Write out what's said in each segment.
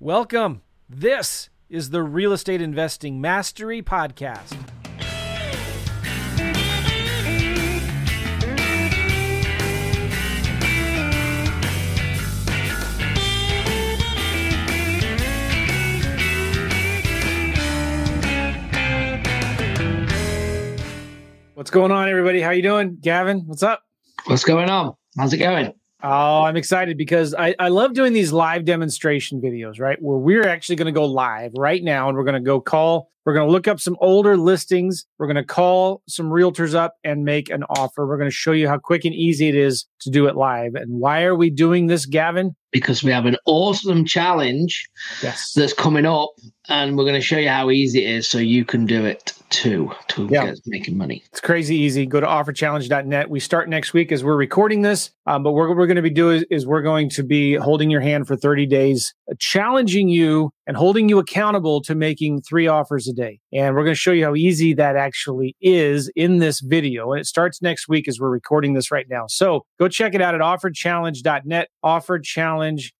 Welcome. This is the Real Estate Investing Mastery Podcast. What's going on, everybody? How you doing, Gavin? What's up? What's going on? How's it going? Oh, I'm excited because I, I love doing these live demonstration videos, right? Where we're actually going to go live right now and we're going to go call, we're going to look up some older listings. We're going to call some realtors up and make an offer. We're going to show you how quick and easy it is to do it live. And why are we doing this, Gavin? Because we have an awesome challenge Yes. that's coming up, and we're going to show you how easy it is so you can do it too to Yeah. making money. It's crazy easy. Go to offerchallenge.net. We start next week as we're recording this. Um, but what we're going to be doing is we're going to be holding your hand for 30 days, uh, challenging you and holding you accountable to making three offers a day. And we're going to show you how easy that actually is in this video. And it starts next week as we're recording this right now. So go check it out at offerchallenge.net,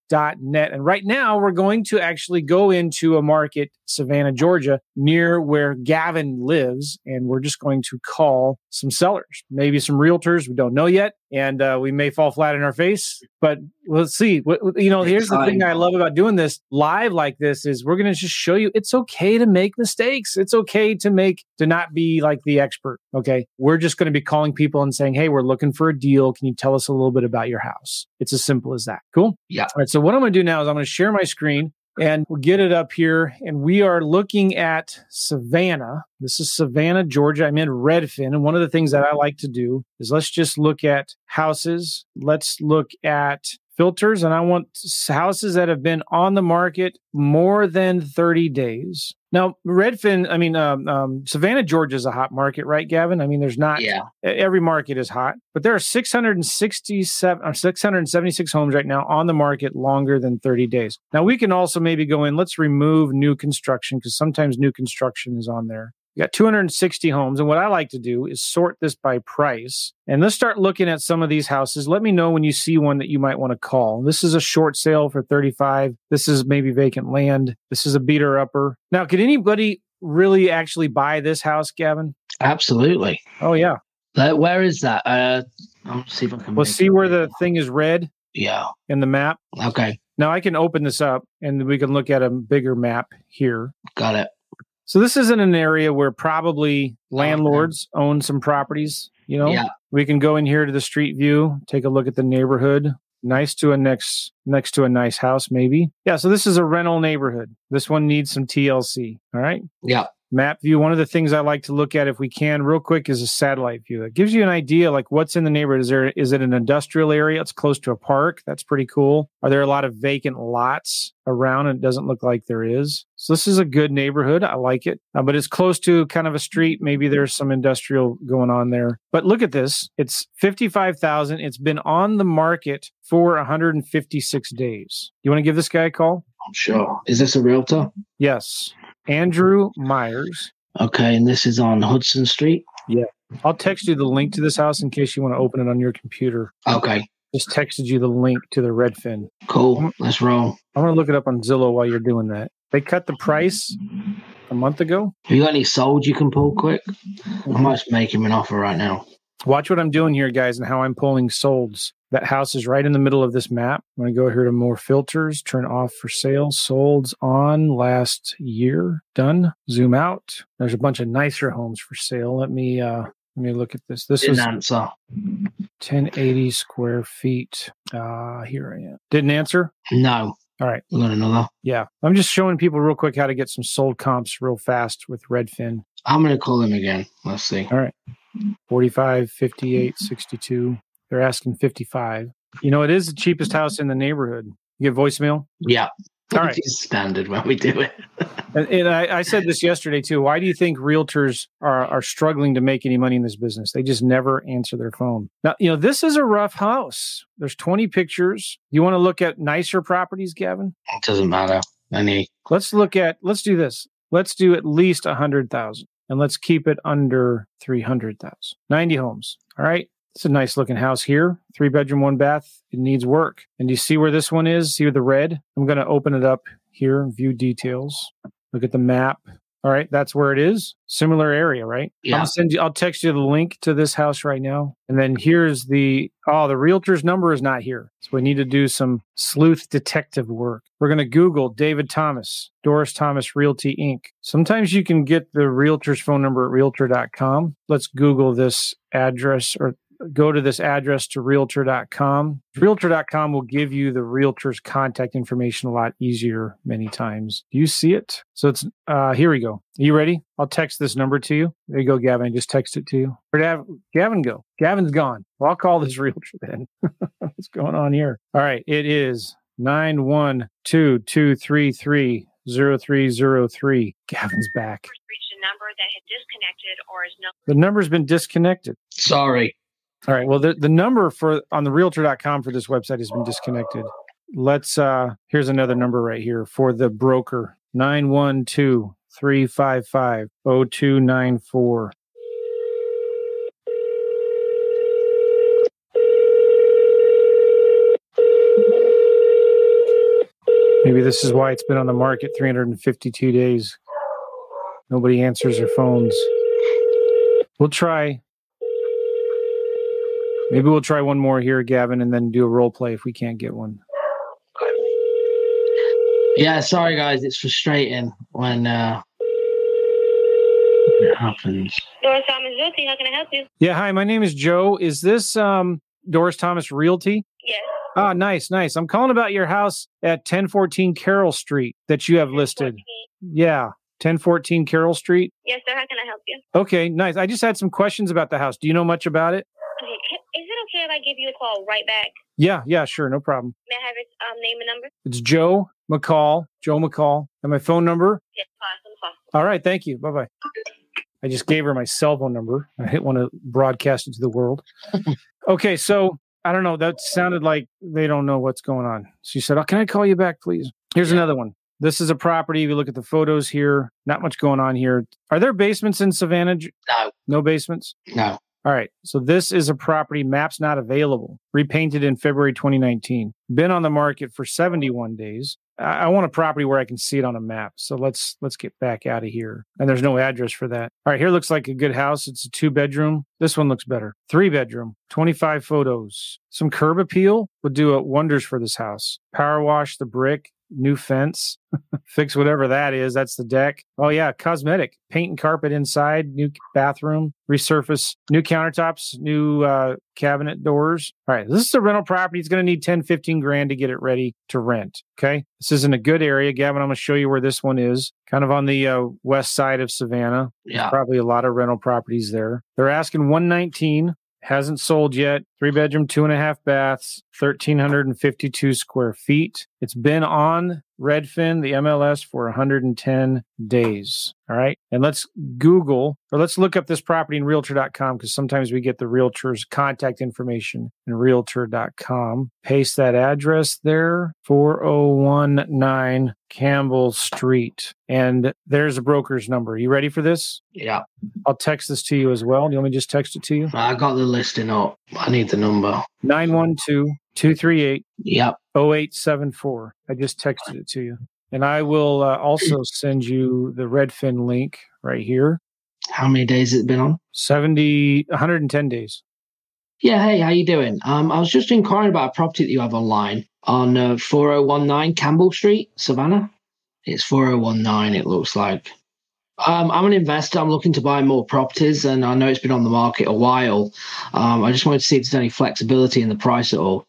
offerchallenge.net. And right now we're going to actually go into a market, Savannah, Georgia, near where Gavin lives. And we're just going to call some sellers, maybe some realtors. We don't know yet. And uh, we may fall flat in our face, but let's see. You know, here's the thing I love about doing this live like this is we're going to just show you it's okay to make mistakes. It's okay to make, to not be like the expert. Okay. We're just going to be calling people and saying, Hey, we're looking for a deal. Can you tell us a little bit about your house? It's as simple as that. Cool. Yeah. All right. So what I'm going to do now is I'm going to share my screen and we'll get it up here. And we are looking at Savannah. This is Savannah, Georgia. I'm in Redfin. And one of the things that I like to do is let's just look at houses. Let's look at filters. And I want houses that have been on the market more than 30 days. Now, Redfin, I mean, um, um, Savannah, Georgia is a hot market, right, Gavin? I mean, there's not Yeah. Every market is hot, but there are 667 or 676 homes right now on the market longer than 30 days. Now we can also maybe go in, let's remove new construction because sometimes new construction is on there. We got 260 homes. And what I like to do is sort this by price. And let's start looking at some of these houses. Let me know when you see one that you might want to call. This is a short sale for 35. This is maybe vacant land. This is a beater upper. Now, could anybody really actually buy this house, Gavin? Absolutely. Oh, yeah. Uh, where is that? Uh, I'll see if I can. Well, see where the thing is red Yeah. in the map? Okay. Now I can open this up and we can look at a bigger map here. Got it. So this is in an area where probably oh, landlords own some properties, you know? Yeah. We can go in here to the street view, take a look at the neighborhood. Nice to a next next to a nice house maybe. Yeah, so this is a rental neighborhood. This one needs some TLC, all right? Yeah. map view one of the things i like to look at if we can real quick is a satellite view it gives you an idea like what's in the neighborhood is there is it an industrial area it's close to a park that's pretty cool are there a lot of vacant lots around and it doesn't look like there is so this is a good neighborhood i like it Uh, but it's close to kind of a street maybe there's some industrial going on there but look at this it's 55000 it's been on the market for 156 days you want to give this guy a call I'm sure. Is this a realtor? yes andrew myers Okay, and this is on Hudson Street. Yeah. I'll text you the link to this house in case you want to open it on your computer. Okay. Just texted you the link to the Redfin. Cool. Let's roll. I'm going to look it up on Zillow while you're doing that. They cut the price a month ago. You got any sold you can pull quick? I might make him an offer right now. Watch what I'm doing here, guys, and how I'm pulling solds. That house is right in the middle of this map. I'm going to go here to more filters, turn off for sale, solds on last year, done. Zoom out. There's a bunch of nicer homes for sale. Let me uh let me look at this. This Didn't was answer. 1080 square feet. Uh here I am. Didn't answer. No. All right. We got another. Yeah. I'm just showing people real quick how to get some sold comps real fast with Redfin. I'm gonna call them again. Let's see. All right. 45, 58, 62. They're asking 55. You know, it is the cheapest house in the neighborhood. You get voicemail? Yeah. All right. It's standard when we do it. And, and I, I said this yesterday too. Why do you think realtors are, are struggling to make any money in this business? They just never answer their phone. Now, you know, this is a rough house. There's 20 pictures. You want to look at nicer properties, Gavin? It doesn't matter. Any Let's look at, let's do this. Let's do at least a hundred thousand and let's keep it under 300,000. 90 homes. All right. It's a nice looking house here. Three bedroom, one bath. It needs work. And do you see where this one is? See the red? I'm going to open it up here, view details. Look at the map. All right, that's where it is. Similar area, right? Yeah. I'll send you. I'll text you the link to this house right now. And then here's the. Oh, the realtor's number is not here, so we need to do some sleuth detective work. We're going to Google David Thomas, Doris Thomas Realty Inc. Sometimes you can get the realtor's phone number at realtor.com. Let's Google this address or go to this address to realtor.com. Realtor.com will give you the realtor's contact information a lot easier many times. Do you see it? So it's uh here we go. Are you ready? I'll text this number to you. There you go, Gavin. I just text it to you. Where'd Av- Gavin go? Gavin's gone. Well, I'll call this realtor then. What's going on here? All right. It is 912-233-0303. Gavin's back. number that had disconnected or is no The number's been disconnected. Sorry. All right. Well, the, the number for on the realtor.com for this website has been disconnected. Let's uh here's another number right here for the broker 912 355 0294. Maybe this is why it's been on the market 352 days. Nobody answers their phones. We'll try Maybe we'll try one more here, Gavin, and then do a role play if we can't get one. Yeah, sorry guys, it's frustrating when uh it happens. Doris Thomas Realty, how can I help you? Yeah, hi, my name is Joe. Is this um Doris Thomas Realty? Yes. Ah, nice, nice. I'm calling about your house at 1014 Carroll Street that you have listed. 14. Yeah, 1014 Carroll Street. Yes, sir. How can I help you? Okay, nice. I just had some questions about the house. Do you know much about it? Okay. ca- Is it okay if I give you a call right back? Yeah, yeah, sure, no problem. May I have your um, name and number? It's Joe McCall, Joe McCall, and my phone number. Yes, pass on. All right, thank you. Bye bye. I just gave her my cell phone number. I didn't want to broadcast it to the world. okay, so I don't know. That sounded like they don't know what's going on. She said, oh, "Can I call you back, please?" Here's another one. This is a property. If you look at the photos here, not much going on here. Are there basements in Savannah? No, No basements. no. All right. So this is a property. Maps not available. Repainted in February 2019. Been on the market for 71 days. I, I want a property where I can see it on a map. So let's let's get back out of here. And there's no address for that. All right. Here looks like a good house. It's a two bedroom. This one looks better. Three bedroom. 25 photos. Some curb appeal would do wonders for this house. Power wash the brick. New fence, fix whatever that is. That's the deck. Oh yeah, cosmetic, paint and carpet inside, new bathroom, resurface, new countertops, new uh, cabinet doors. All right, this is a rental property. It's going to need 10, 15 grand to get it ready to rent. Okay, this isn't a good area. Gavin, I'm going to show you where this one is. Kind of on the uh, west side of Savannah. Yeah. Probably a lot of rental properties there. They're asking 119. Hasn't sold yet. Three bedroom, two and a half baths, 1,352 square feet. It's been on Redfin, the MLS, for 110 days. All right. And let's Google or let's look up this property in realtor.com because sometimes we get the realtor's contact information in realtor.com. Paste that address there 4019 Campbell Street. And there's a broker's number. You ready for this? Yeah. I'll text this to you as well. Do you want me to just text it to you? I got the listing up. I need the number. 912 238 Yep. 0874. I just texted it to you. And I will uh, also send you the Redfin link right here. How many days has it been on? 70, 110 days. Yeah, hey, how you doing? Um, I was just inquiring about a property that you have online on uh, 4019 Campbell Street, Savannah. It's 4019, it looks like. Um, I'm an investor. I'm looking to buy more properties, and I know it's been on the market a while. Um, I just wanted to see if there's any flexibility in the price at all.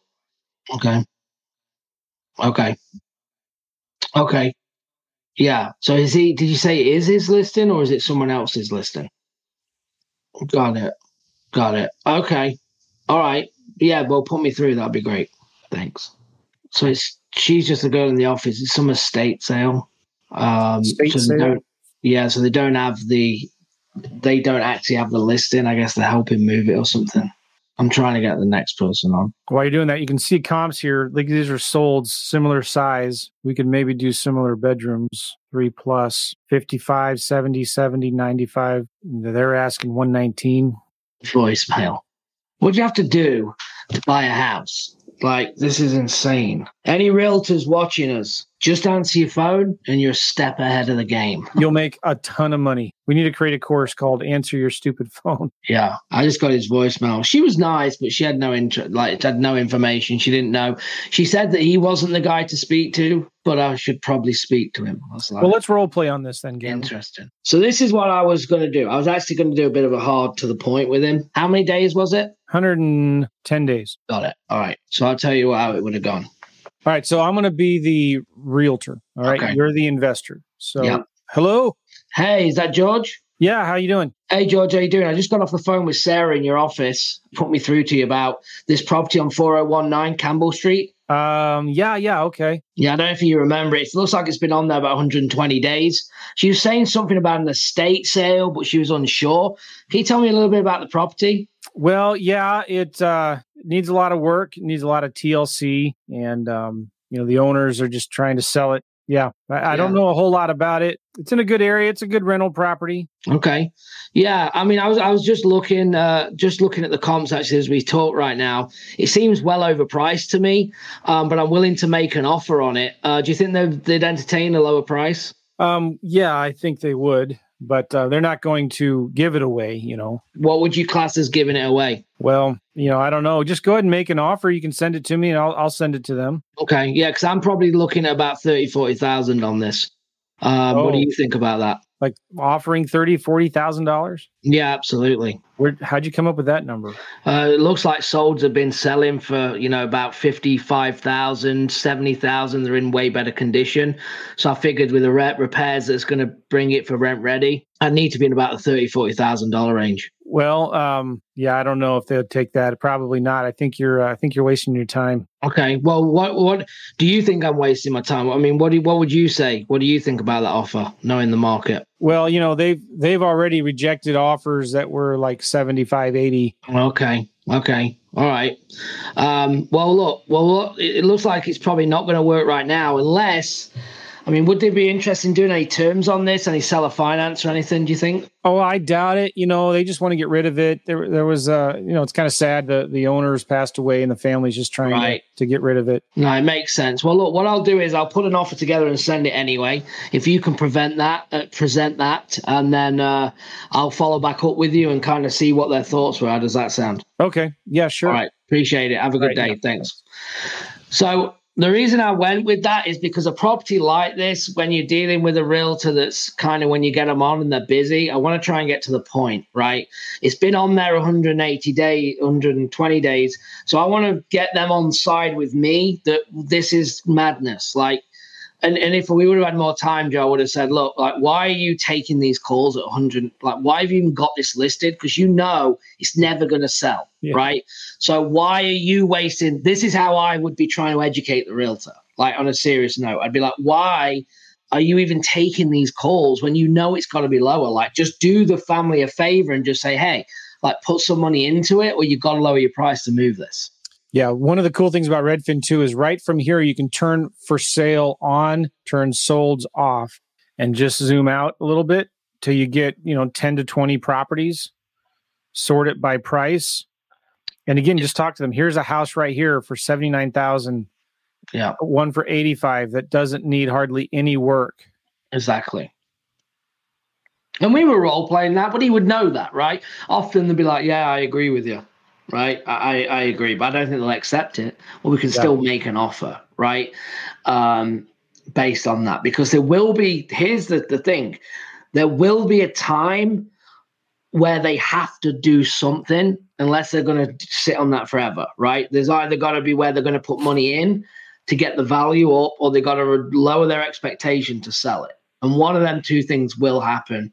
Okay. Okay. Okay. Yeah. So is he? Did you say it is his listing, or is it someone else's listing? Got it. Got it. Okay. All right. Yeah. Well, put me through. That'd be great. Thanks. So it's she's just a girl in the office. It's some estate sale. Um, Estate so sale? don't- yeah. So they don't have the. They don't actually have the listing. I guess they're helping move it or something. I'm trying to get the next person on. While you're doing that, you can see comps here. Like these are sold similar size. We could maybe do similar bedrooms, three plus, 55, 70, 70, 95. They're asking 119. Voicemail. What do you have to do to buy a house? Like, this is insane. Any realtors watching us, just answer your phone and you're a step ahead of the game. You'll make a ton of money. We need to create a course called Answer Your Stupid Phone. Yeah. I just got his voicemail. She was nice, but she had no interest, like, had no information. She didn't know. She said that he wasn't the guy to speak to, but I should probably speak to him. I was like, Well, let's role play on this then, Gavin. Interesting. So this is what I was going to do. I was actually going to do a bit of a hard to the point with him. How many days was it? 110 days. Got it. All right. So I'll tell you how it would have gone. All right. So I'm going to be the realtor. All right. Okay. You're the investor. So, Yeah. hello. Hey, is that George? Yeah. How you doing? Hey George, how you doing? I just got off the phone with Sarah in your office. Put me through to you about this property on 4019 Campbell Street. Um. Yeah. Yeah. Okay. Yeah, I don't know if you remember it. It looks like it's been on there about 120 days. She was saying something about an estate sale, but she was unsure. Can you tell me a little bit about the property? Well, yeah. It uh, needs a lot of work. Needs a lot of TLC, and um, you know the owners are just trying to sell it. Yeah. I, I don't know a whole lot about it. It's in a good area. It's a good rental property. Okay. Yeah, I mean, I was I was just looking uh just looking at the comps actually as we talk right now. It seems well overpriced to me, um, but I'm willing to make an offer on it. Uh, do you think they'd, they'd entertain a lower price? Um. Yeah. I think they would, but uh, they're not going to give it away. You know. What would you class as giving it away? Well, you know, I don't know. Just go ahead and make an offer. You can send it to me, and I'll I'll send it to them. Okay, yeah, because I'm probably looking at about 30, 40,000 on this. Um, What do Oh. you think about that? Like offering thirty, forty thousand dollars. Yeah, absolutely. Where? How'd you come up with that number? Uh, it looks like solds have been selling for, you know, about 55,000, 70,000. They're in way better condition. So I figured with the rep repairs that's going to bring it for rent ready, I need to be in about the 30, 40,000 dollar range. Well, um, yeah, I don't know if they'll take that. Probably not. I think you're. Uh, I think you're wasting your time. Okay. Well, what what do you think I'm wasting my time? I mean, what do what would you say? What do you think about that offer, knowing the market? Well, you know, they've they've already rejected offers that were like 75, 80. Okay. Okay. All right. Um, well, look. Well, look, it it looks like it's probably not going to work right now, unless. I mean, would they be interested in doing any terms on this, any seller finance or anything? Do you think? Oh, I doubt it. You know, they just want to get rid of it. There, there was, uh, you know, it's kind of sad. The the owners passed away, and the family's just trying Right. to, to get rid of it. No, it makes sense. Well, look, what I'll do is I'll put an offer together and send it anyway. If you can prevent that, uh, present that, and then uh, I'll follow back up with you and kind of see what their thoughts were. How does that sound? Okay. Yeah. Sure. All right. Appreciate it. Have a good Right, day. Thanks. So the reason I went with that is because a property like this, when you're dealing with a realtor that's kind of when you get them on and they're busy, I want to try and get to the point, right? It's been on there 180 days, 120 days. So I want to get them on side with me that this is madness. Like, and, and if we would have had more time, Joe, would have said, look, like, why are you taking these calls at 100? Like, why have you even got this listed? Because you know it's never going to sell, Yeah. right? So why are you wasting? This is how I would be trying to educate the realtor. Like, on a serious note, I'd be like, why are you even taking these calls when you know it's got to be lower? Like, just do the family a favor and just say, hey, like, put some money into it, or you've got to lower your price to move this. Yeah, one of the cool things about Redfin too is right from here you can turn for sale on, turn solds off, and just zoom out a little bit till you get you know ten to twenty properties, sort it by price, and again just talk to them. Here's a house right here for seventy nine thousand, Yeah, one for eighty five that doesn't need hardly any work. exactly. And we were role playing that, but he would know that, right? Often they'd be like, "Yeah, I agree with you." Right, I, I agree, but I don't think they'll accept it. Or we can still make an offer, right? Um, based on that, because there will be. Here's the the thing: there will be a time where they have to do something, unless they're going to sit on that forever, right? There's either got to be where they're going to put money in to get the value up, or they've got to lower their expectation to sell it. And one of them two things will happen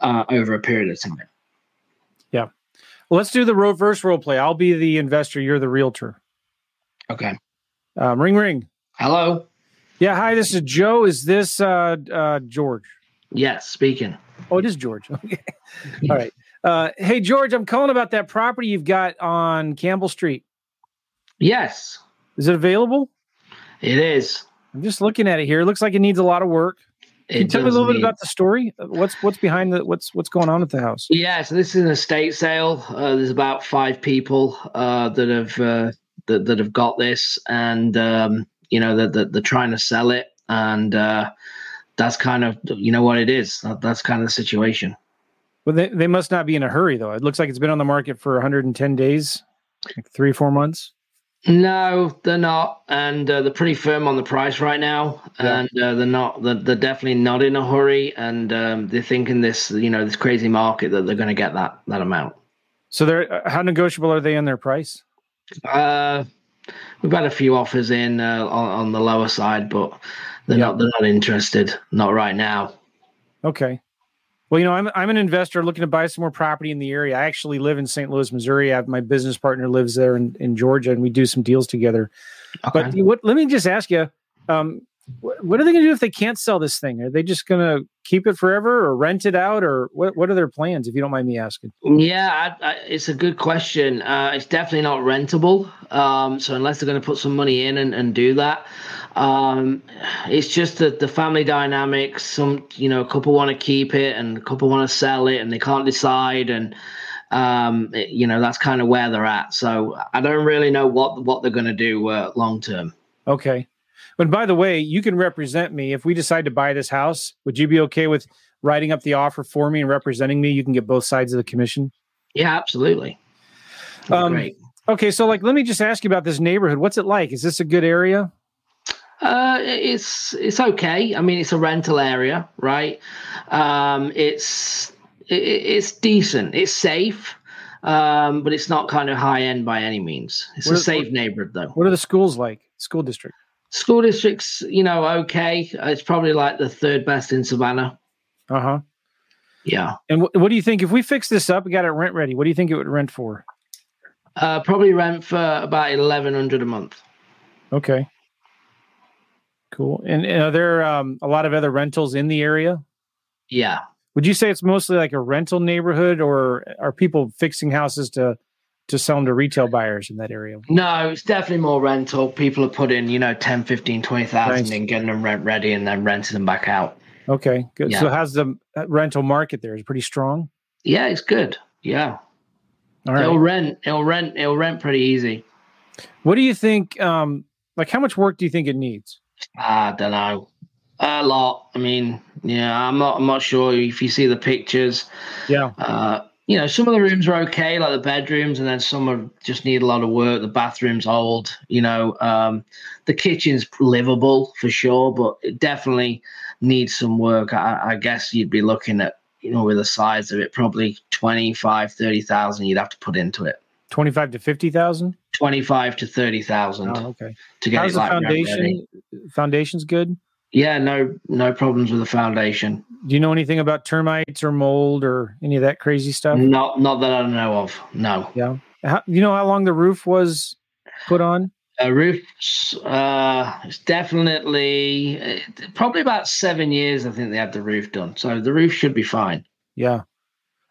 uh, over a period of time. Let's do the reverse role play. I'll be the investor. You're the realtor. Okay. Um, ring ring. Hello. Yeah, hi. This is Joe. Is this uh, uh, George? Yes, speaking. Oh, it is George. Okay. All right. Uh, hey, George, I'm calling about that property you've got on Campbell Street. Yes, Is it available? it is. I'm just looking at it here. It looks like it needs a lot of work. Can you tell me a little bit about the story? What's what's behind the what's what's going on at the house? Yeah, so this is an estate sale. Uh, there's about five people uh, that have uh, that that have got this, and um, you know that that they're trying to sell it, and uh, that's kind of you know what it is. That, that's kind of the situation. Well, they, they must not be in a hurry though. It looks like it's been on the market for 110 days, like three four months. No, they're not, and uh, they're pretty firm on the price right now, Yeah. and uh, they're not. They're, they're definitely not in a hurry, and um, they're thinking this, you know, this crazy market that they're going to get that that amount. So they're uh, how negotiable are they in their price? Uh, we've had a few offers in uh, on, on the lower side, but they're Yeah. not. They're not interested. Not right now. Okay. Well, you know, I'm I'm an investor looking to buy some more property in the area. I actually live in St. Louis, Missouri. I have my business partner lives there in, in Georgia, and we do some deals together. Okay. But what? Let me just ask you, um, what, are they going to do if they can't sell this thing? Are they just going to keep it forever, or rent it out, or what? What are their plans? If you don't mind me asking. Yeah, I, I, it's a good question. Uh, it's definitely not rentable. Um, so unless they're going to put some money in and, and do that, um, it's just that the family dynamics. Some, you know, a couple want to keep it and a couple want to sell it, and they can't decide. And um, it- you know, that's kind of where they're at. So I don't really know what what they're going to do uh, long term. Okay. But by the way, you can represent me if we decide to buy this house. Would you be okay with writing up the offer for me and representing me? You can get both sides of the commission. Yeah, absolutely. Um, Great. Okay, so like, let me just ask you about this neighborhood. What's it like? Is this a good area? Uh, it's it's okay. I mean, it's a rental area, right? Um, it's it, it's decent. It's safe, um, but it's not kind of high end by any means. It's What a safe neighborhood, though. What are the schools like? School district. School districts, you know, okay. It's probably like the third best in Savannah. Uh huh. Yeah, And wh- what do you think if we fix this up? We got it rent ready. What do you think it would rent for? uh, probably rent for about eleven hundred a month. Okay. Cool. And, and are there um, a lot of other rentals in the area? Yeah. Would you say it's mostly like a rental neighborhood, or are people fixing houses to to sell them to retail buyers in that area? No, it's definitely more rental. People are putting, you know, 10, 15, 20,000 Nice. in, getting them rent ready and then renting them back out. Okay, good. Yeah. So how's the uh, rental market there? Is it pretty strong? Yeah, it's good. Yeah. All It'll rent. It'll rent. It'll rent pretty easy. What do you think? Um, like, how much work do you think it needs? I don't know. A lot. I mean, yeah, I'm not. I'm not sure if you see the pictures. Yeah. Uh, you know, some of the rooms are okay, like the bedrooms, and then some are just need a lot of work. The bathroom's old. You know, um, the kitchen's livable for sure, but it definitely needs some work. I, I guess you'd be looking at, you know, with the size of it, probably 25, 30,000 you'd have to put into it. Twenty-five to fifty thousand. 25 to 30,000 Oh, okay. to get How's it the like foundation? Foundation's good. Yeah, no, no problems with the foundation. Do you know anything about termites or mold or any of that crazy stuff? Not, not that I know of. No. Yeah. How, you know how long the roof was put on? Uh, roof, uh, it's definitely uh, probably about seven years. I think they had the roof done, so the roof should be fine. Yeah.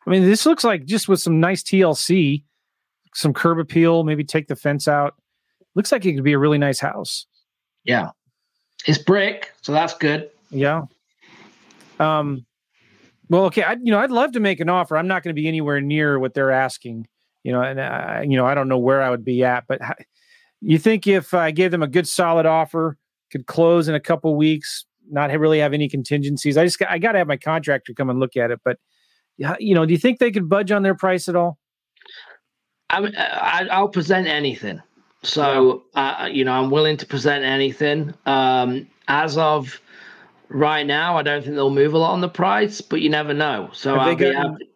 I mean, this looks like just with some nice TLC, some curb appeal, maybe take the fence out. Looks like it could be a really nice house. Yeah, it's brick, so that's good. Yeah. Um. Well, okay. I, you know, I'd love to make an offer. I'm not going to be anywhere near what they're asking. You know, and I, you know, I don't know where I would be at. But how, you think if I gave them a good, solid offer, could close in a couple weeks, not really have any contingencies? I just, got, I got to have my contractor come and look at it. But, yeah, you know, do you think they could budge on their price at all? I, mean, I I'll present anything. So uh, you know, I'm willing to present anything. Um, as of right now, I don't think they'll move a lot on the price, but you never know. So Have I'll they happy.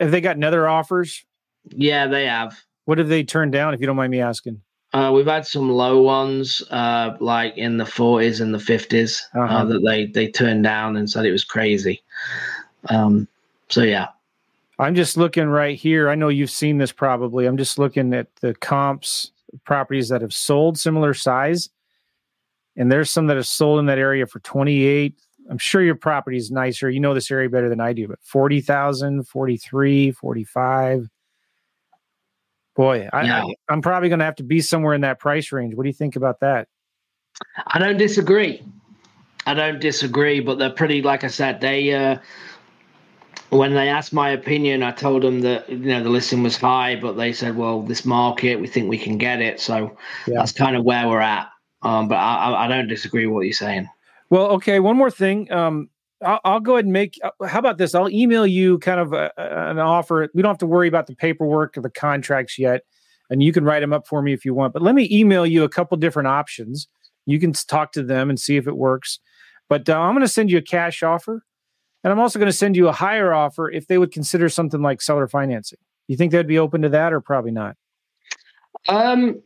Have they gotten other offers? Yeah, they have. What have they turned down? If you don't mind me asking. Uh, we've had some low ones, uh, like in the 40s and the 50s, uh Uh-huh. that they they turned down and said it was crazy. Um, so yeah, I'm just looking right here. I know you've seen this probably. I'm just looking at the comps properties that have sold similar size. And there's some that have sold in that area for 28. I'm sure your property is nicer. You know this area better than I do, but 40,000, 43, 45. Boy, I, Yeah. I, I'm probably going to have to be somewhere in that price range. What do you think about that? I don't disagree. I don't disagree, but they're pretty. Like I said, they uh, when they asked my opinion, I told them that you know the listing was high, but they said, "Well, this market, we think we can get it." So Yeah. that's kind of where we're at. Um, but I, I- don't disagree with what you're saying. Well, okay. One more thing. Um, I'll, I'll go ahead and make. uh, How about this? I'll email you kind of a, a- an offer. We don't have to worry about the paperwork or the contracts yet, and you can write them up for me if you want. But let me email you a couple different options. You can talk to them and see if it works. But uh, I'm going to send you a cash offer, and I'm also going to send you a higher offer if they would consider something like seller financing. You think they'd be open to that, or probably not? Um,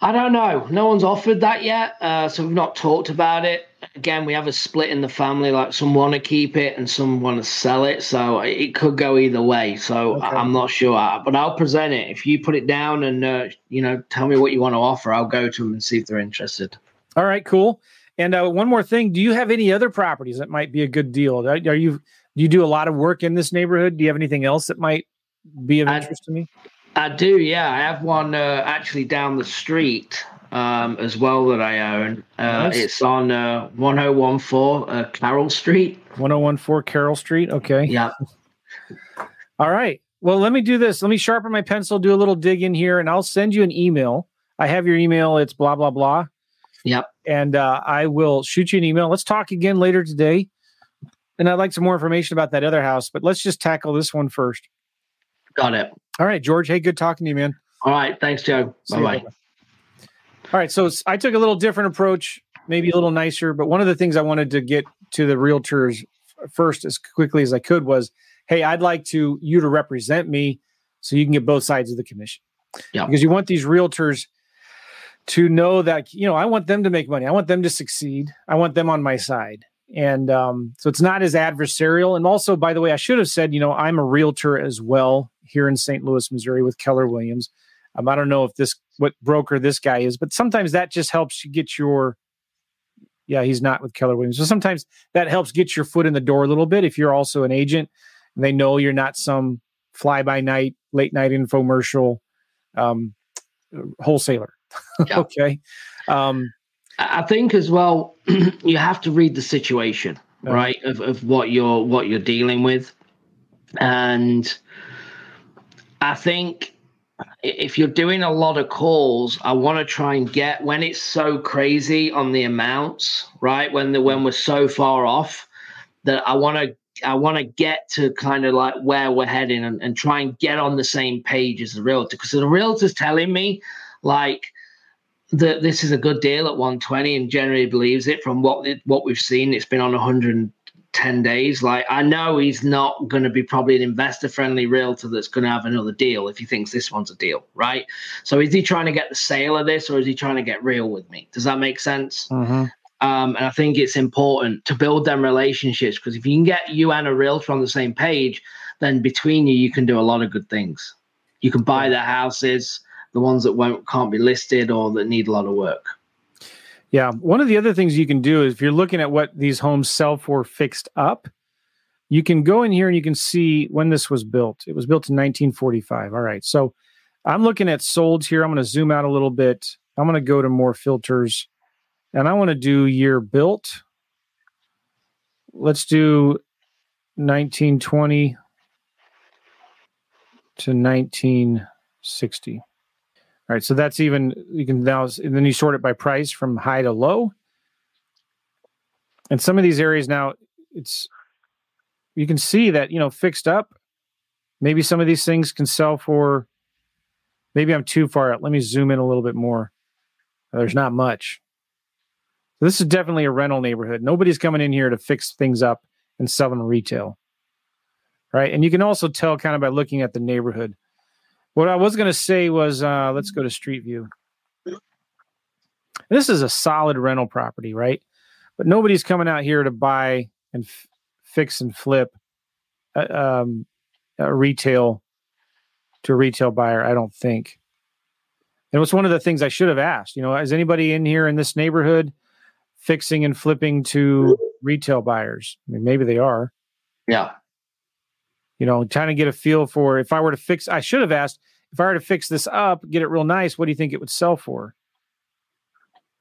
I don't know. No one's offered that yet, uh, so we've not talked about it. Again, we have a split in the family. Like some want to keep it and some want to sell it, so it could go either way. So Okay. I'm not sure, Uh, but I'll present it. If you put it down and uh, you know tell me what you want to offer, I'll go to them and see if they're interested. All right, cool. And uh, one more thing: Do you have any other properties that might be a good deal? Are you do you do a lot of work in this neighborhood? Do you have anything else that might be of I- interest to me? I do, yeah. I have one uh, actually down the street um, as well that I own. Uh, Nice. It's on uh, 1014 uh, Carroll Street. 1014 Carroll Street. Okay. Yeah. All right. Well, let me do this. Let me sharpen my pencil, do a little dig in here, and I'll send you an email. I have your email. It's blah blah blah. Yep. And uh, I will shoot you an email. Let's talk again later today. And I'd like some more information about that other house, but let's just tackle this one first. Got it. All right, George. Hey, good talking to you, man. All right. Thanks, Joe. Bye bye. All right. so I took a little different approach, maybe a little nicer, but one of the things I wanted to get to the realtors first as quickly as I could was, hey, I'd like to you to represent me so you can get both sides of the commission. Yeah. Because you want these realtors to know that you know I want them to make money. I want them to succeed. I want them on my side. And um, so it's not as adversarial. And also, by the way, I should have said, you know, I'm a realtor as well here in St. Louis, Missouri, with Keller Williams. Um, I don't know if this what broker this guy is, but sometimes that just helps you get your. Yeah, he's not with Keller Williams. So sometimes that helps get your foot in the door a little bit if you're also an agent and they know you're not some fly by night, late night infomercial um, wholesaler. Yeah. okay. Um, I think as well, you have to read the situation, Yeah. right? Of, of what you're what you're dealing with, and I think if you're doing a lot of calls, I want to try and get when it's so crazy on the amounts, right? When the when we're so far off that I want to I want to get to kind of like where we're heading and, and try and get on the same page as the realtor because the realtor's telling me like that this is a good deal at 120 and generally believes it from what it- what we've seen. It's been on 110 days. Like i know he's not going to be probably an investor friendly realtor that's going to have another deal if he thinks this one's a deal right? So is he trying to get the sale of this or is he trying to get real with me? Does that make sense? Mhm. um, and I think it's important to build them relationships because if you can get you and a realtor on the same page, then between you, you can do a lot of good things. You can buy their houses, the ones that won't can't be listed or that need a lot of work. Yeah. One of the other things you can do is if you're looking at what these homes sell for fixed up, you can go in here and you can see when this was built. It was built in 1945. All right. So I'm looking at solds here. I'm going to zoom out a little bit. I'm going to go to more filters and I want to do year built. Let's do 1920 to 1960. All right, so that's even you can now and then you sort it by price from high to low. And some of these areas now it's you can see that, you know, fixed up. Maybe some of these things can sell for maybe I'm too far out. Let me zoom in a little bit more. There's not much. This is definitely a rental neighborhood. Nobody's coming in here to fix things up and sell them retail. Right? And you can also tell kind of by looking at the neighborhood. What I was going to say was, uh, let's go to Street View. This is a solid rental property, right? But nobody's coming out here to buy and f- fix and flip a, um, a retail to a retail buyer. I don't think. And it was one of the things I should have asked. You know, is anybody in here in this neighborhood fixing and flipping to retail buyers? I mean, maybe they are Yeah. You know, trying to get a feel for if I were to fix, I should have asked if I were to fix this up, get it real nice, what do you think it would sell for?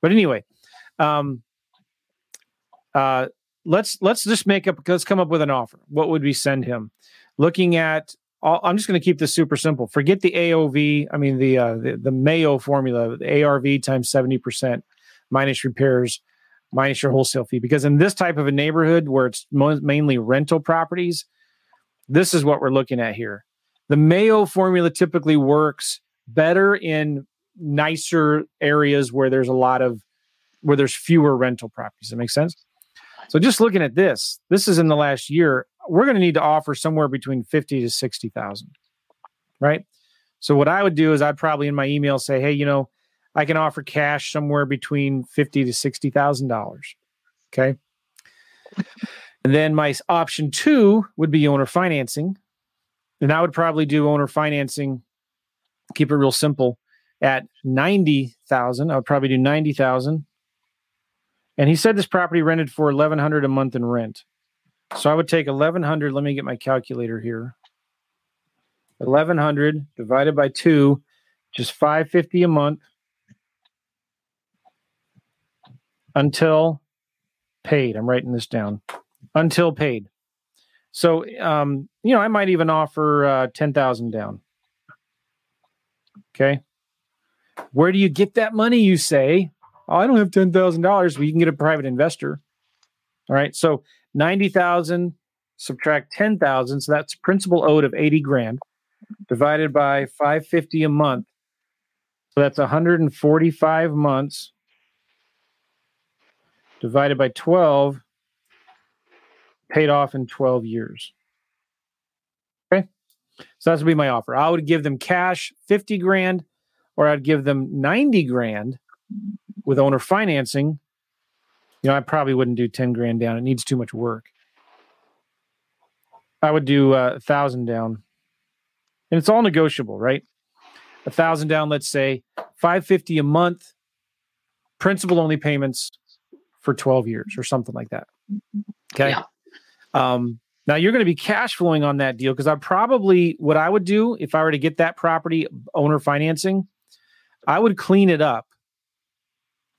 But anyway, Um, uh, let's let's just make up. Let's come up with an offer. What would we send him? Looking at, all, I'm just going to keep this super simple. Forget the AOV. I mean the uh, the, the Mayo formula, the ARV times seventy percent minus repairs minus your wholesale fee. Because in this type of a neighborhood where it's mo- mainly rental properties, this is what we're looking at here. The Mayo formula typically works better in nicer areas where there's a lot of where there's fewer rental properties. That makes sense. So just looking at this, this is in the last year. We're going to need to offer somewhere between fifty to sixty thousand, right? So what I would do is I'd probably in my email say, hey, you know, I can offer cash somewhere between fifty to sixty thousand dollars. Okay. And then my option two would be owner financing. And I would probably do owner financing, keep it real simple at 90,000. I would probably do 90,000. And he said this property rented for 1100 a month in rent. So I would take 1100, let me get my calculator here. 1100 divided by 2, just 550 a month until paid. I'm writing this down. Until paid. So, um, you know, I might even offer uh, 10,000 down. Okay. Where do you get that money? You say, oh, I don't have $10,000. Well, you can get a private investor. All right. So 90,000 subtract 10,000. So that's principal owed of 80 grand divided by 550 a month. So that's 145 months divided by 12 paid off in 12 years. Okay. So that's would be my offer. I would give them cash 50 grand or I'd give them 90 grand with owner financing. You know, I probably wouldn't do 10 grand down. It needs too much work. I would do uh, a thousand down. And it's all negotiable, right? A thousand down, let's say 550 a month, principal only payments for 12 years or something like that. Okay. Yeah. Um, now you're going to be cash flowing on that deal because I probably what I would do if I were to get that property owner financing, I would clean it up.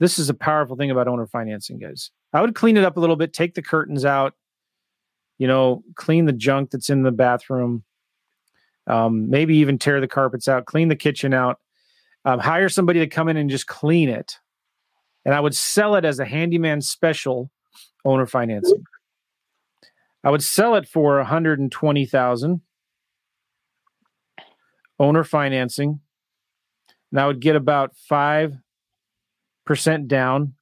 This is a powerful thing about owner financing, guys. I would clean it up a little bit, take the curtains out, you know, clean the junk that's in the bathroom, um, maybe even tear the carpets out, clean the kitchen out, um, hire somebody to come in and just clean it. And I would sell it as a handyman special owner financing. I would sell it for 120,000 owner financing. And I would get about 5% down,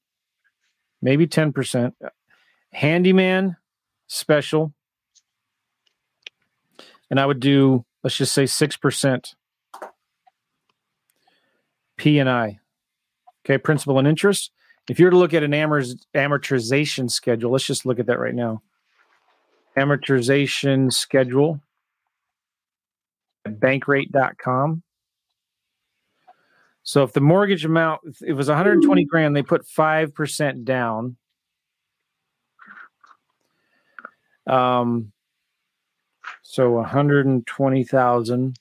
maybe 10%. Handyman special. And I would do let's just say 6% P&I. Okay, principal and interest. If you were to look at an amortization schedule, let's just look at that right now amortization schedule at bankrate.com. So if the mortgage amount it was 120 grand, they put 5% down. Um so 120,000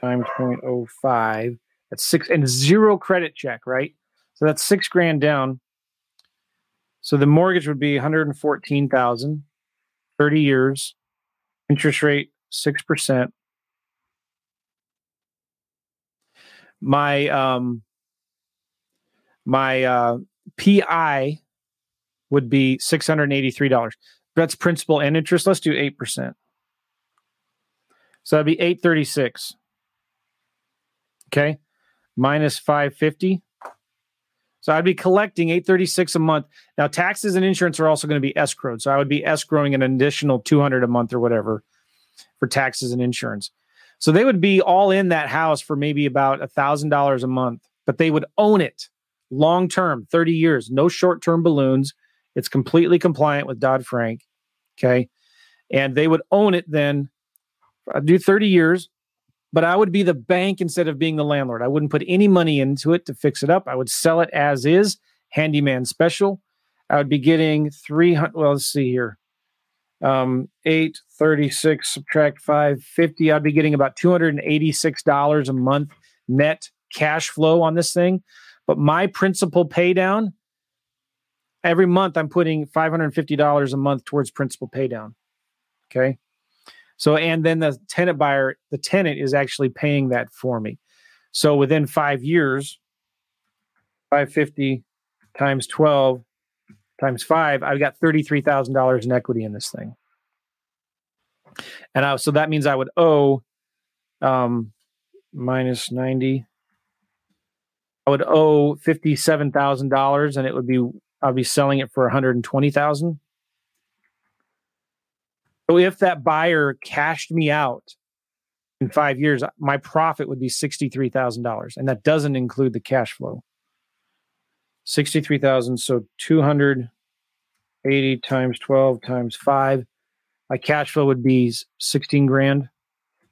times 0.05 that's 6 and zero credit check, right? So that's 6 grand down. So the mortgage would be 114,000 30 years, interest rate 6%. My um my uh PI would be $683. That's principal and interest. Let's do 8%. So that'd be 836. Okay. Minus 550. So I'd be collecting 836 a month. Now taxes and insurance are also going to be escrowed. So I would be escrowing an additional 200 a month or whatever for taxes and insurance. So they would be all in that house for maybe about a thousand dollars a month, but they would own it long term, 30 years, no short term balloons. It's completely compliant with Dodd Frank. Okay. And they would own it then, I'd do 30 years, but I would be the bank instead of being the landlord. I wouldn't put any money into it to fix it up. I would sell it as is, handyman special. I would be getting 300. Well, let's see here. Um, 836 subtract 550. I'd be getting about $286 a month net cash flow on this thing. But my principal pay down every month I'm putting $550 a month towards principal paydown. Okay. So, and then the tenant buyer, the tenant is actually paying that for me. So within five years, 550 times 12 times five, I've got $33,000 in equity in this thing. And I, so that means I would owe um, minus 90. I would owe $57,000 and it would be, I'll be selling it for 120,000. So if that buyer cashed me out in five years, my profit would be $63,000. And that doesn't include the cash flow. 63,000. So 280 times 12 times five. My cash flow would be 16 grand.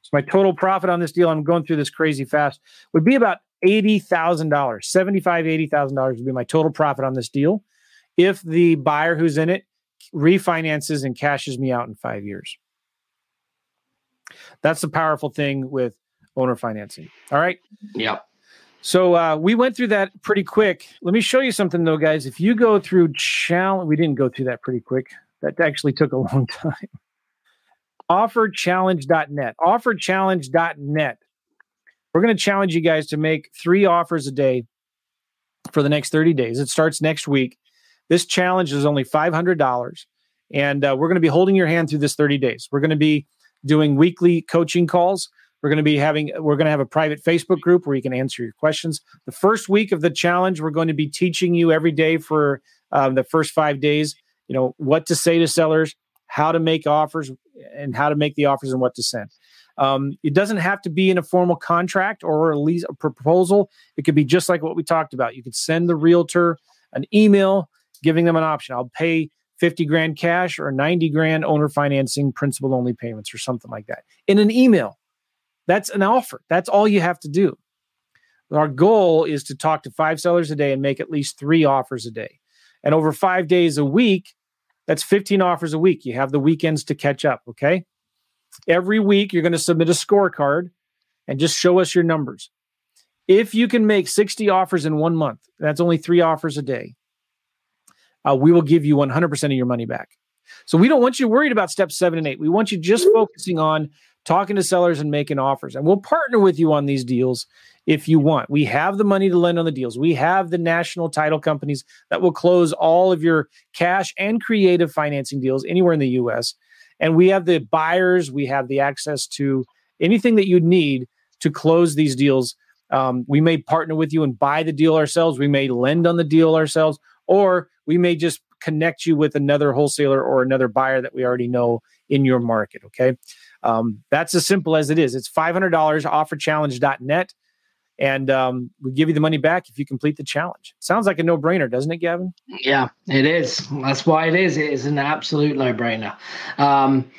So my total profit on this deal, I'm going through this crazy fast, would be about $80,000. 75, $80,000 would be my total profit on this deal. If the buyer who's in it refinances and cashes me out in five years. That's the powerful thing with owner financing. All right. Yep. So uh, we went through that pretty quick. Let me show you something though, guys. If you go through challenge, we didn't go through that pretty quick. That actually took a long time. Offerchallenge.net. Offerchallenge.net. We're going to challenge you guys to make three offers a day for the next 30 days. It starts next week. This challenge is only $500. And uh, we're going to be holding your hand through this 30 days. We're going to be doing weekly coaching calls. We're going to be having, we're going to have a private Facebook group where you can answer your questions. The first week of the challenge, we're going to be teaching you every day for um, the first five days, you know, what to say to sellers, how to make offers, and how to make the offers and what to send. Um, it doesn't have to be in a formal contract or a lease a proposal. It could be just like what we talked about. You could send the realtor an email giving them an option. I'll pay 50 grand cash or 90 grand owner financing principal only payments or something like that in an email. That's an offer. That's all you have to do. Our goal is to talk to five sellers a day and make at least three offers a day. And over five days a week, that's 15 offers a week. You have the weekends to catch up. Okay. Every week, you're going to submit a scorecard and just show us your numbers. If you can make 60 offers in one month, that's only three offers a day, uh, we will give you 100% of your money back. So we don't want you worried about step seven and eight. We want you just focusing on talking to sellers and making offers. And we'll partner with you on these deals if you want. We have the money to lend on the deals. We have the national title companies that will close all of your cash and creative financing deals anywhere in the US. And we have the buyers, we have the access to anything that you need to close these deals. Um, we may partner with you and buy the deal ourselves. We may lend on the deal ourselves, or we may just connect you with another wholesaler or another buyer that we already know in your market. Okay. Um, that's as simple as it is. It's $500 offerchallenge.net. And um, we give you the money back if you complete the challenge. Sounds like a no brainer, doesn't it, Gavin? Yeah, it is. That's why it is. It is an absolute no brainer. Um,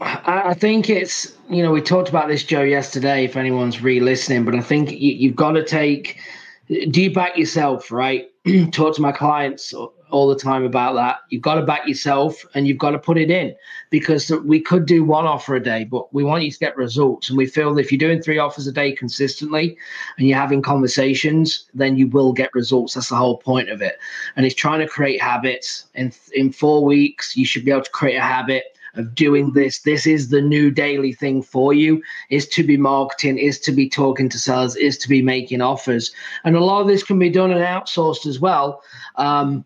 I, think it's, you know, we talked about this, Joe, yesterday, if anyone's re listening, but I think you, you've got to take, do you back yourself, right? Talk to my clients all the time about that. You've got to back yourself and you've got to put it in because we could do one offer a day, but we want you to get results. And we feel that if you're doing three offers a day consistently and you're having conversations, then you will get results. That's the whole point of it. And it's trying to create habits. In in four weeks, you should be able to create a habit of doing this. This is the new daily thing for you is to be marketing, is to be talking to sellers, is to be making offers. And a lot of this can be done and outsourced as well. Um,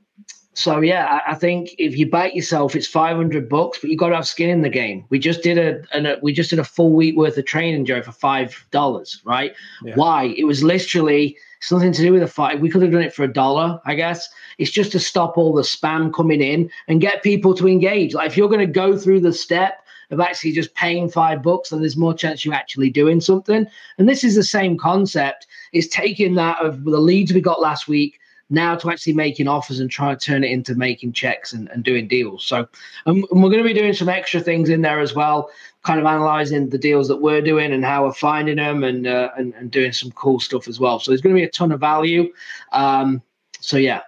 so yeah, I, I, think if you bite yourself, it's five hundred bucks, but you've got to have skin in the game. We just did a, a, we just did a full week worth of training, Joe, for five dollars. Right? Yeah. Why? It was literally something to do with the fight. We could have done it for a dollar, I guess. It's just to stop all the spam coming in and get people to engage. Like if you're going to go through the step of actually just paying five bucks, then there's more chance you're actually doing something. And this is the same concept. It's taking that of the leads we got last week now to actually making offers and trying to turn it into making checks and, and doing deals. So um, we're going to be doing some extra things in there as well, kind of analyzing the deals that we're doing and how we're finding them and, uh, and, and doing some cool stuff as well. So there's going to be a ton of value. Um, so yeah,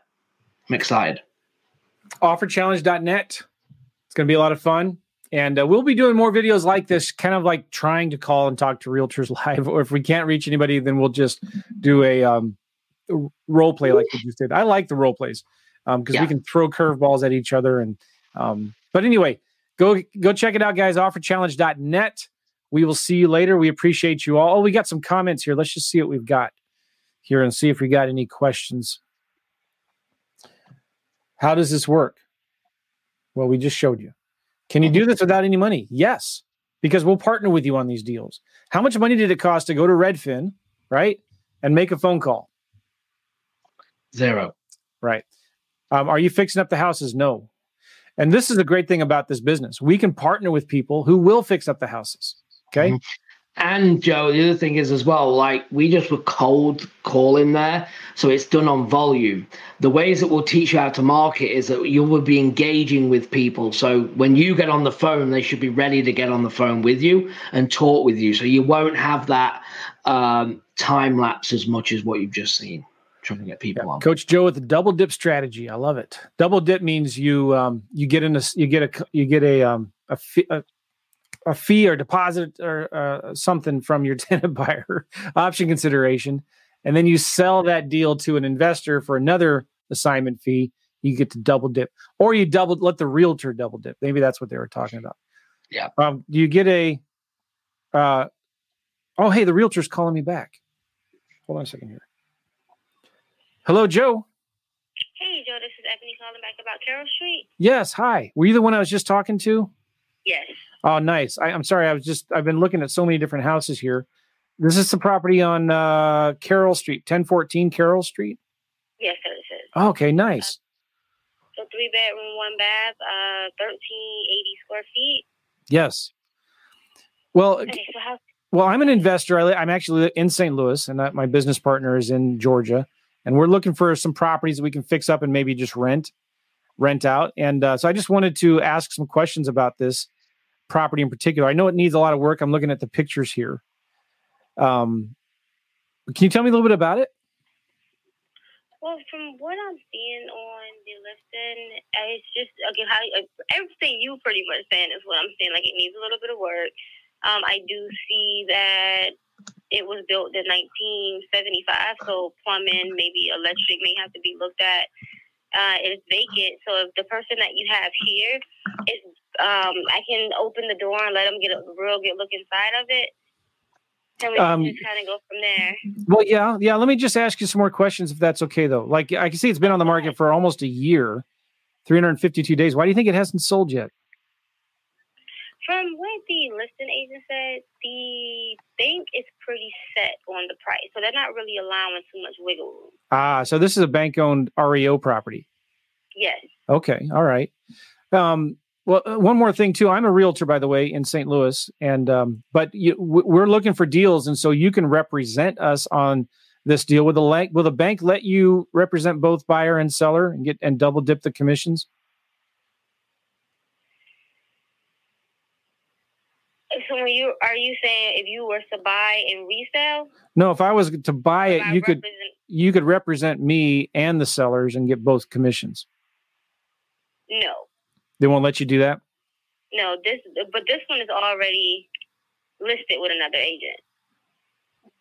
I'm excited. Offerchallenge.net. It's going to be a lot of fun. And uh, we'll be doing more videos like this, kind of like trying to call and talk to realtors live. Or if we can't reach anybody, then we'll just do a um, role play like you just did. I like the role plays. because Yeah. we can throw curveballs at each other. And um, but anyway, go go check it out, guys. Offerchallenge.net. We will see you later. We appreciate you all. Oh, we got some comments here. Let's just see what we've got here and see if we got any questions. How does this work? Well, we just showed you. Can you do this without any money? Yes, because we'll partner with you on these deals. How much money did it cost to go to Redfin, right, and make a phone call? Zero. Right. Um, are you fixing up the houses? No. And this is the great thing about this business. We can partner with people who will fix up the houses. Okay. Mhm. And Joe, the other thing is as well, like we just were cold calling there, so it's done on volume. The ways that we'll teach you how to market is that you will be engaging with people. So when you get on the phone, they should be ready to get on the phone with you and talk with you. So you won't have that um, time lapse as much as what you've just seen trying to get people on. Coach Joe with the double dip strategy. I love it. Double dip means you um, you get in a you get a you get a um, a, fee, a a fee or deposit or uh, something from your tenant buyer option consideration, and then you sell that deal to an investor for another assignment fee. You get to double dip, or you double let the realtor double dip. Maybe that's what they were talking about. Yeah. Um, you get a. Uh, oh, hey, the realtor's calling me back. Hold on a second here. Hello, Joe. Hey, Joe, this is Ebony calling back about Carroll Street. Yes, hi. Were you the one I was just talking to? Yes. Oh, nice. I, I'm sorry. I was just I've been looking at so many different houses here. This is the property on uh, Carroll Street, 1014 Carroll Street. Yes, sir, this is. Okay, nice. So three bedroom, one bath, uh, thirteen eighty square feet. Yes. Well, Okay, so how? well, I'm an investor. I I'm actually in St. Louis, and uh, my business partner is in Georgia, and we're looking for some properties we can fix up and maybe just rent, rent out. And uh, so I just wanted to ask some questions about this property in particular. I know it needs a lot of work. I'm looking at the pictures here. Um, can you tell me a little bit about it? Well, from what I'm seeing on the listing, uh, it's just okay. how uh, everything you pretty much saying is what I'm saying. Like it needs a little bit of work. Um, I do see that it was built in 1975, so plumbing, maybe electric may have to be looked at. Uh, it's vacant, so if the person that you have here is, um, I can open the door and let them get a real good look inside of it. Can we Um, just kind of go from there. Well, yeah, yeah. Let me just ask you some more questions, if that's okay, though. Like I can see, it's been on the market for almost a year, 352 days. Why do you think it hasn't sold yet? From what the listing agent said, the bank is pretty set on the price, so they're not really allowing too much wiggle room. Ah, so this is a bank-owned REO property. Yes. Okay, all right. Um, well, uh, one more thing too. I'm a realtor, by the way, in St. Louis, and um, but you, we're looking for deals, and so you can represent us on this deal. Will the will the bank let you represent both buyer and seller and get and double dip the commissions? So when you are you saying if you were to buy and resell, No, if I was to buy it, I you could you could represent me and the sellers and get both commissions. No, They won't let you do that. no. This but this one is already listed with another agent.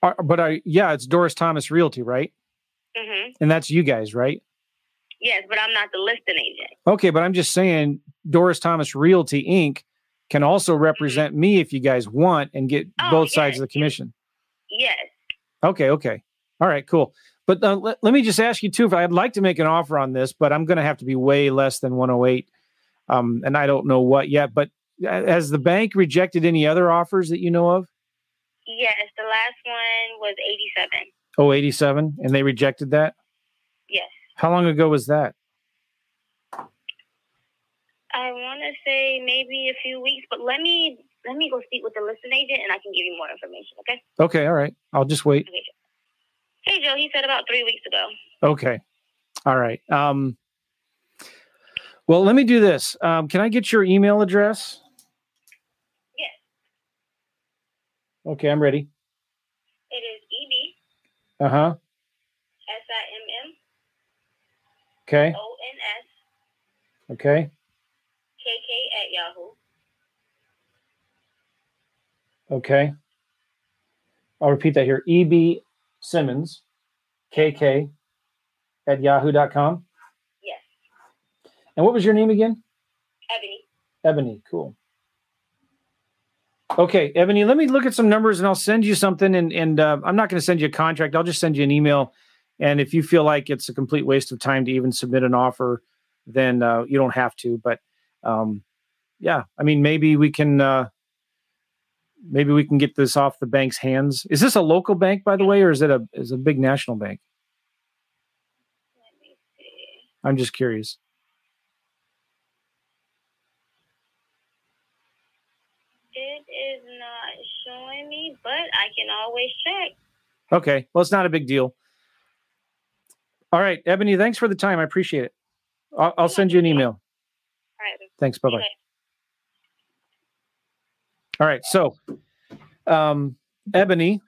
Uh, But I, yeah, it's Doris Thomas Realty, right? hmm And that's you guys, right? Yes, but I'm not the listing agent. Okay, but I'm just saying Doris Thomas Realty Inc. can also represent me if you guys want and get Oh, both sides of the commission. Yes. Okay, okay. All right, cool. But uh, let, let me just ask you too if I'd like to make an offer on this, but I'm going to have to be way less than 108. Um, and I don't know what yet, but uh, has the bank rejected any other offers that you know of? Yes, the last one was 87. Oh, 87, and they rejected that? Yes. How long ago was that? I want to say maybe a few weeks, but let me let me go speak with the listing agent, and I can give you more information. Okay. Okay, all right. I'll just wait. Hey, Joe. He said about three weeks ago. Okay. All right. Um, well, let me do this. Um, can I get your email address? Yes. Okay, I'm ready. It is E B Uh huh. S I M M Okay. O N S Okay. Okay. I'll repeat that here. EB Simmons, KK at yahoo.com. Yes. And what was your name again? Ebony. Ebony. Cool. Okay, Ebony, let me look at some numbers and I'll send you something. And, and uh, I'm not going to send you a contract. I'll just send you an email. And if you feel like it's a complete waste of time to even submit an offer, then uh, you don't have to. But um, yeah, I mean, maybe we can uh, maybe we can get this off the bank's hands. Is this a local bank, by the way, or is it a is a big national bank? Let me see. I'm just curious. It is not showing me, but I can always check. Okay, well, it's not a big deal. All right, Ebony, thanks for the time. I appreciate it. I'll, I'll send you an email. All right. Thanks. Bye bye. All right. So, um, Ebony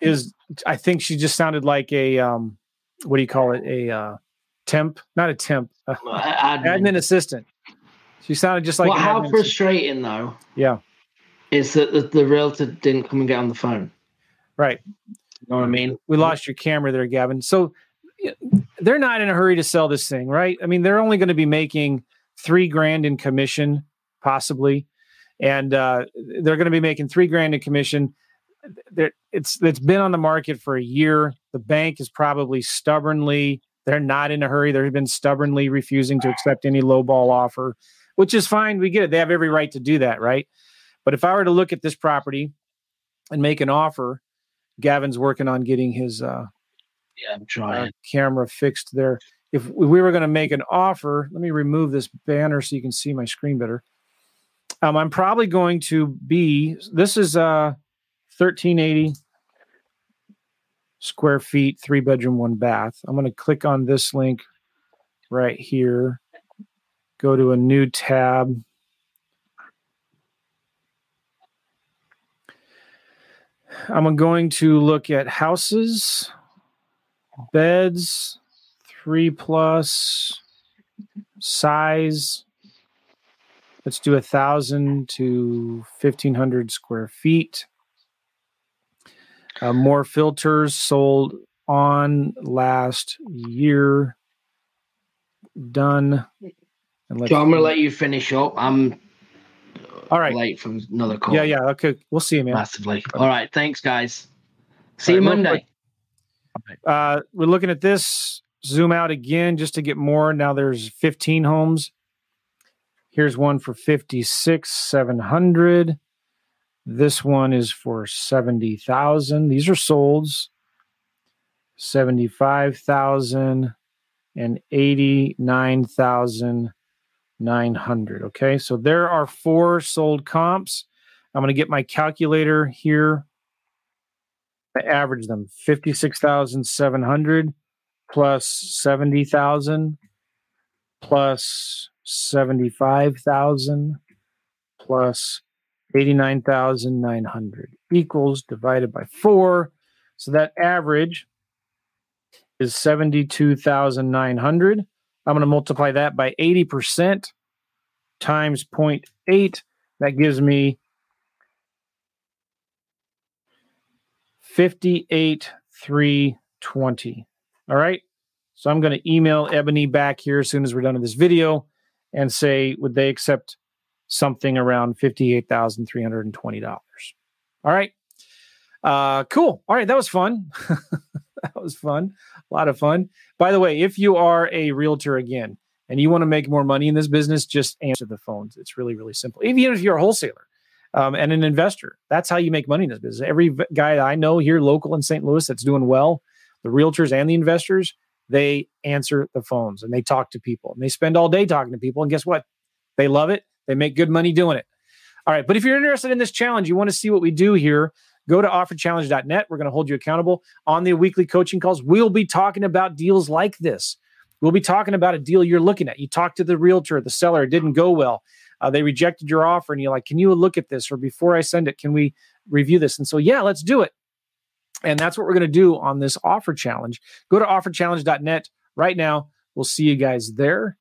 is, I think she just sounded like a, um, what do you call it? A uh, temp, not a temp, uh, Admin. admin assistant. She sounded just like well, how frustrating though Yeah. is that the, the realtor didn't come and get on the phone. Right. You know what I mean? We lost your camera there, Gavin. So they're not in a hurry to sell this thing, right? I mean, they're only going to be making three grand in commission, possibly, and uh, they're going to be making three grand in commission. They're, it's it's been on the market for a year. The bank is probably stubbornly. They're not in a hurry. They've been stubbornly refusing to accept any lowball offer, which is fine. We get it. They have every right to do that, right? But if I were to look at this property and make an offer, Gavin's working on getting his uh, Yeah, I'm uh, trying. camera fixed there. If we were going to make an offer, let me remove this banner so you can see my screen better. Um, I'm probably going to be. This is uh 1380 square feet, three bedroom, one bath. I'm going to click on this link right here. Go to a new tab. I'm going to look at houses beds, three plus size. Let's do a thousand to fifteen hundred square feet. Uh, more filters sold on last year. Done. And So I'm gonna let you finish up. I'm All right. late from another call. Yeah, yeah. Okay. We'll see you, man. Massively. All right. Thanks, guys. See All you right, Monday. Uh, we're looking at this. Zoom out again just to get more. Now there's 15 homes. Here's one for 56, 700. This one is for 70,000. These are solds. 75,000 and 89,900. Okay. So there are four sold comps. I'm going to get my calculator here. I average them 56,700 plus 70,000 plus 75,000 plus 89,900 equals divided by 4. So that average is 72,900. I'm going to multiply that by 80% times 0.8. That gives me 58,320. All right. So I'm going to email Ebony back here as soon as we're done with this video and say, would they accept something around $58,320? All right. Uh, cool. All right. That was fun. that was fun. A lot of fun. By the way, if you are a realtor again and you want to make more money in this business, just answer the phones. It's really, really simple. Even if you're a wholesaler um, and an investor, that's how you make money in this business. Every guy I know here local in St. Louis that's doing well, the realtors and the investors, they answer the phones and they talk to people and they spend all day talking to people. And guess what? They love it. They make good money doing it. All right. But if you're interested in this challenge, you want to see what we do here, go to offerchallenge.net. We're going to hold you accountable on the weekly coaching calls. We'll be talking about deals like this. We'll be talking about a deal you're looking at. You talked to the realtor, the seller, it didn't go well. Uh, they rejected your offer, and you're like, Can you look at this? Or before I send it, can we review this? And so, yeah, let's do it. And that's what we're going to do on this offer challenge. Go to offerchallenge.net right now. We'll see you guys there.